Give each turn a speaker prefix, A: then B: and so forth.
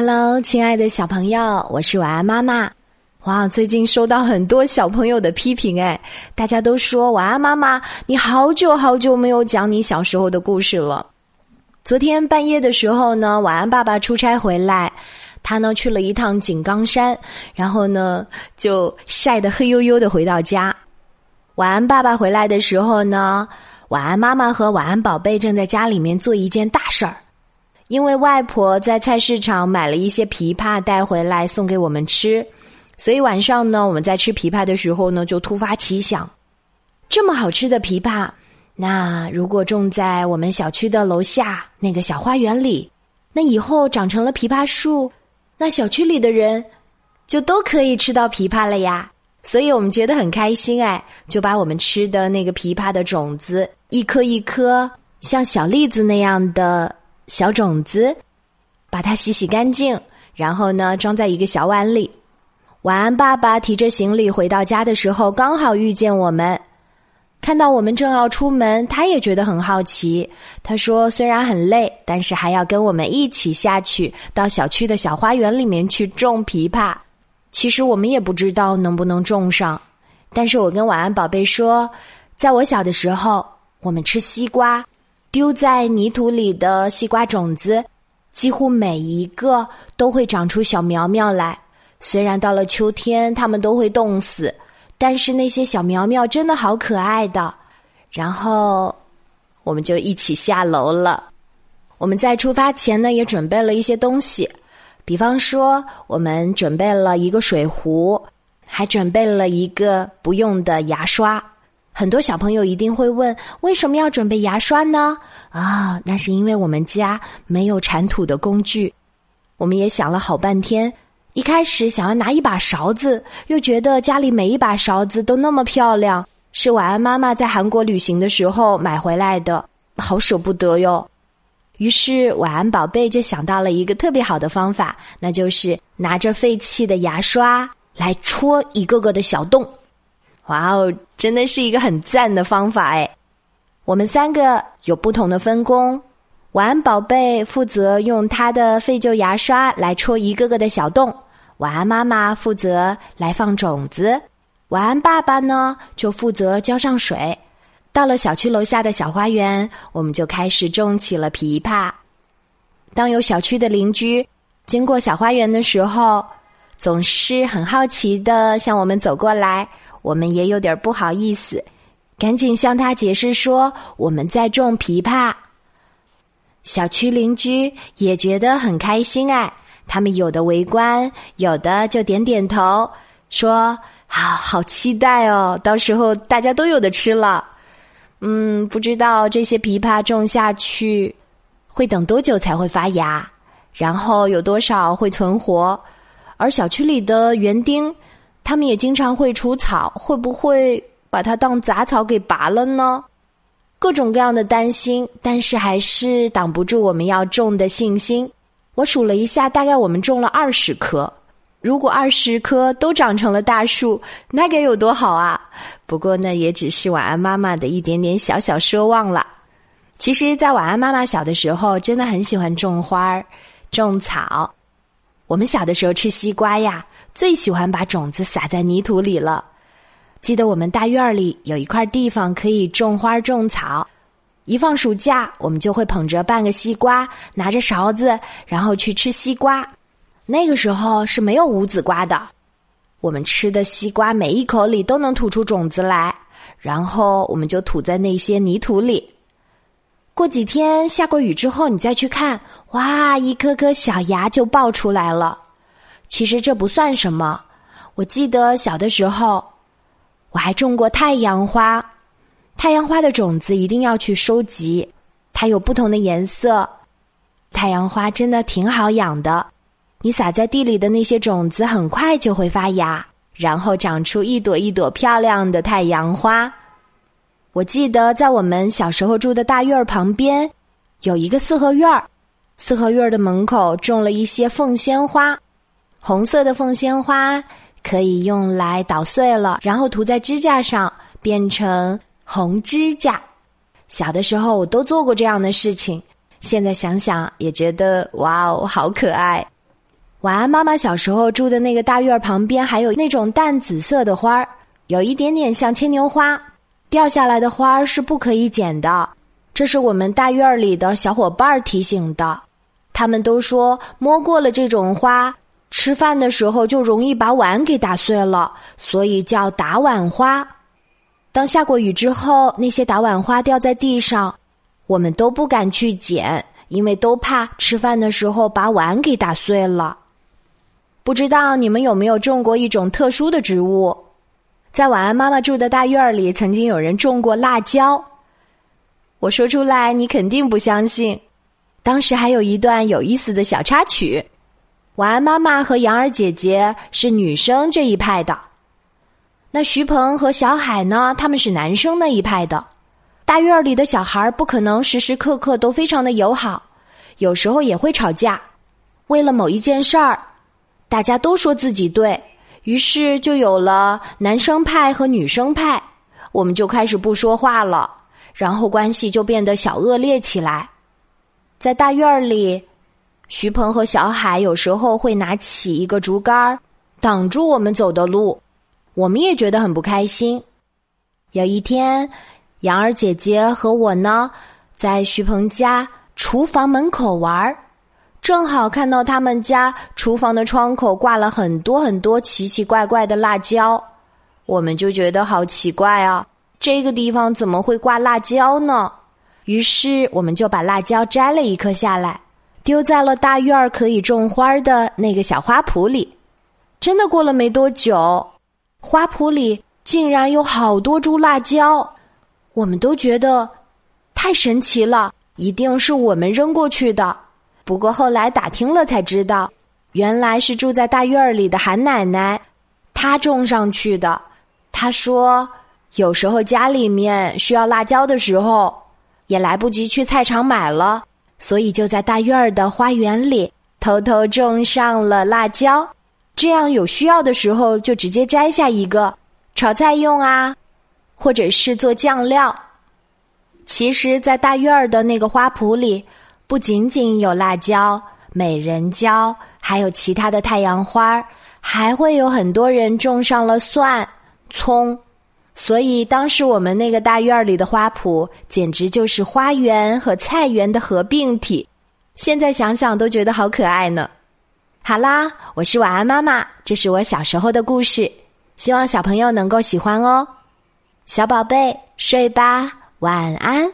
A: Hello，亲爱的小朋友，我是晚安妈妈。哇，最近收到很多小朋友的批评，哎，大家都说晚安妈妈，你好久好久没有讲你小时候的故事了。昨天半夜的时候呢，晚安爸爸出差回来，他呢去了一趟井冈山，然后呢就晒得黑黝黝的回到家。晚安爸爸回来的时候呢，晚安妈妈和晚安宝贝正在家里面做一件大事儿。因为外婆在菜市场买了一些枇杷带回来送给我们吃，所以晚上呢，我们在吃枇杷的时候呢，就突发奇想：这么好吃的枇杷，那如果种在我们小区的楼下那个小花园里，那以后长成了枇杷树，那小区里的人就都可以吃到枇杷了呀。所以我们觉得很开心哎，就把我们吃的那个枇杷的种子，一颗一颗像小栗子那样的。小种子，把它洗洗干净，然后呢，装在一个小碗里。晚安，爸爸提着行李回到家的时候，刚好遇见我们。看到我们正要出门，他也觉得很好奇。他说：“虽然很累，但是还要跟我们一起下去，到小区的小花园里面去种枇杷。其实我们也不知道能不能种上，但是我跟晚安宝贝说，在我小的时候，我们吃西瓜。”丢在泥土里的西瓜种子，几乎每一个都会长出小苗苗来。虽然到了秋天，它们都会冻死，但是那些小苗苗真的好可爱的。然后，我们就一起下楼了。我们在出发前呢，也准备了一些东西，比方说，我们准备了一个水壶，还准备了一个不用的牙刷。很多小朋友一定会问：为什么要准备牙刷呢？啊，那是因为我们家没有铲土的工具。我们也想了好半天，一开始想要拿一把勺子，又觉得家里每一把勺子都那么漂亮，是晚安妈妈在韩国旅行的时候买回来的，好舍不得哟。于是晚安宝贝就想到了一个特别好的方法，那就是拿着废弃的牙刷来戳一个个的小洞。哇哦，真的是一个很赞的方法哎！我们三个有不同的分工，晚安宝贝负责用他的废旧牙刷来戳一个个的小洞，晚安妈妈负责来放种子，晚安爸爸呢就负责浇上水。到了小区楼下的小花园，我们就开始种起了枇杷。当有小区的邻居经过小花园的时候，总是很好奇的向我们走过来。我们也有点不好意思，赶紧向他解释说我们在种枇杷。小区邻居也觉得很开心哎，他们有的围观，有的就点点头，说：“好好期待哦，到时候大家都有的吃了。”嗯，不知道这些枇杷种下去会等多久才会发芽，然后有多少会存活，而小区里的园丁。他们也经常会除草，会不会把它当杂草给拔了呢？各种各样的担心，但是还是挡不住我们要种的信心。我数了一下，大概我们种了二十棵。如果二十棵都长成了大树，那该有多好啊！不过那也只是晚安妈妈的一点点小小奢望了。其实，在晚安妈妈小的时候，真的很喜欢种花儿、种草。我们小的时候吃西瓜呀。最喜欢把种子撒在泥土里了。记得我们大院里有一块地方可以种花种草，一放暑假，我们就会捧着半个西瓜，拿着勺子，然后去吃西瓜。那个时候是没有无籽瓜的，我们吃的西瓜每一口里都能吐出种子来，然后我们就吐在那些泥土里。过几天下过雨之后，你再去看，哇，一颗颗小芽就爆出来了。其实这不算什么。我记得小的时候，我还种过太阳花。太阳花的种子一定要去收集，它有不同的颜色。太阳花真的挺好养的，你撒在地里的那些种子很快就会发芽，然后长出一朵一朵漂亮的太阳花。我记得在我们小时候住的大院儿旁边，有一个四合院儿，四合院儿的门口种了一些凤仙花。红色的凤仙花可以用来捣碎了，然后涂在指甲上，变成红指甲。小的时候我都做过这样的事情，现在想想也觉得哇哦，好可爱。晚安妈妈小时候住的那个大院儿旁边，还有那种淡紫色的花儿，有一点点像牵牛花。掉下来的花儿是不可以捡的，这是我们大院里的小伙伴提醒的。他们都说摸过了这种花，吃饭的时候就容易把碗给打碎了，所以叫打碗花。当下过雨之后，那些打碗花掉在地上，我们都不敢去捡，因为都怕吃饭的时候把碗给打碎了。不知道你们有没有种过一种特殊的植物？在晚安妈妈住的大院里，曾经有人种过辣椒。我说出来你肯定不相信。当时还有一段有意思的小插曲：晚安妈妈和杨儿姐姐是女生这一派的，那徐鹏和小海呢，他们是男生那一派的。大院里的小孩不可能时时刻刻都非常的友好，有时候也会吵架，为了某一件事儿。大家都说自己对，于是就有了男生派和女生派，我们就开始不说话了，然后关系就变得小恶劣起来。在大院里，徐鹏和小海有时候会拿起一个竹竿挡住我们走的路，我们也觉得很不开心。有一天，杨儿姐姐和我呢，在徐鹏家厨房门口玩儿。正好看到他们家厨房的窗口挂了很多很多奇奇怪怪的辣椒，我们就觉得好奇怪啊！这个地方怎么会挂辣椒呢？于是我们就把辣椒摘了一颗下来，丢在了大院儿可以种花的那个小花圃里。真的过了没多久，花圃里竟然有好多株辣椒，我们都觉得太神奇了，一定是我们扔过去的。不过后来打听了才知道，原来是住在大院儿里的韩奶奶，她种上去的。她说，有时候家里面需要辣椒的时候，也来不及去菜场买了，所以就在大院儿的花园里偷偷种上了辣椒。这样有需要的时候就直接摘下一个，炒菜用啊，或者是做酱料。其实，在大院儿的那个花圃里。不仅仅有辣椒、美人椒，还有其他的太阳花儿还会有很多人种上了蒜、葱，所以当时我们那个大院里的花圃简直就是花园和菜园的合并体。现在想想都觉得好可爱呢。好啦，我是晚安妈妈，这是我小时候的故事，希望小朋友能够喜欢哦。小宝贝，睡吧，晚安。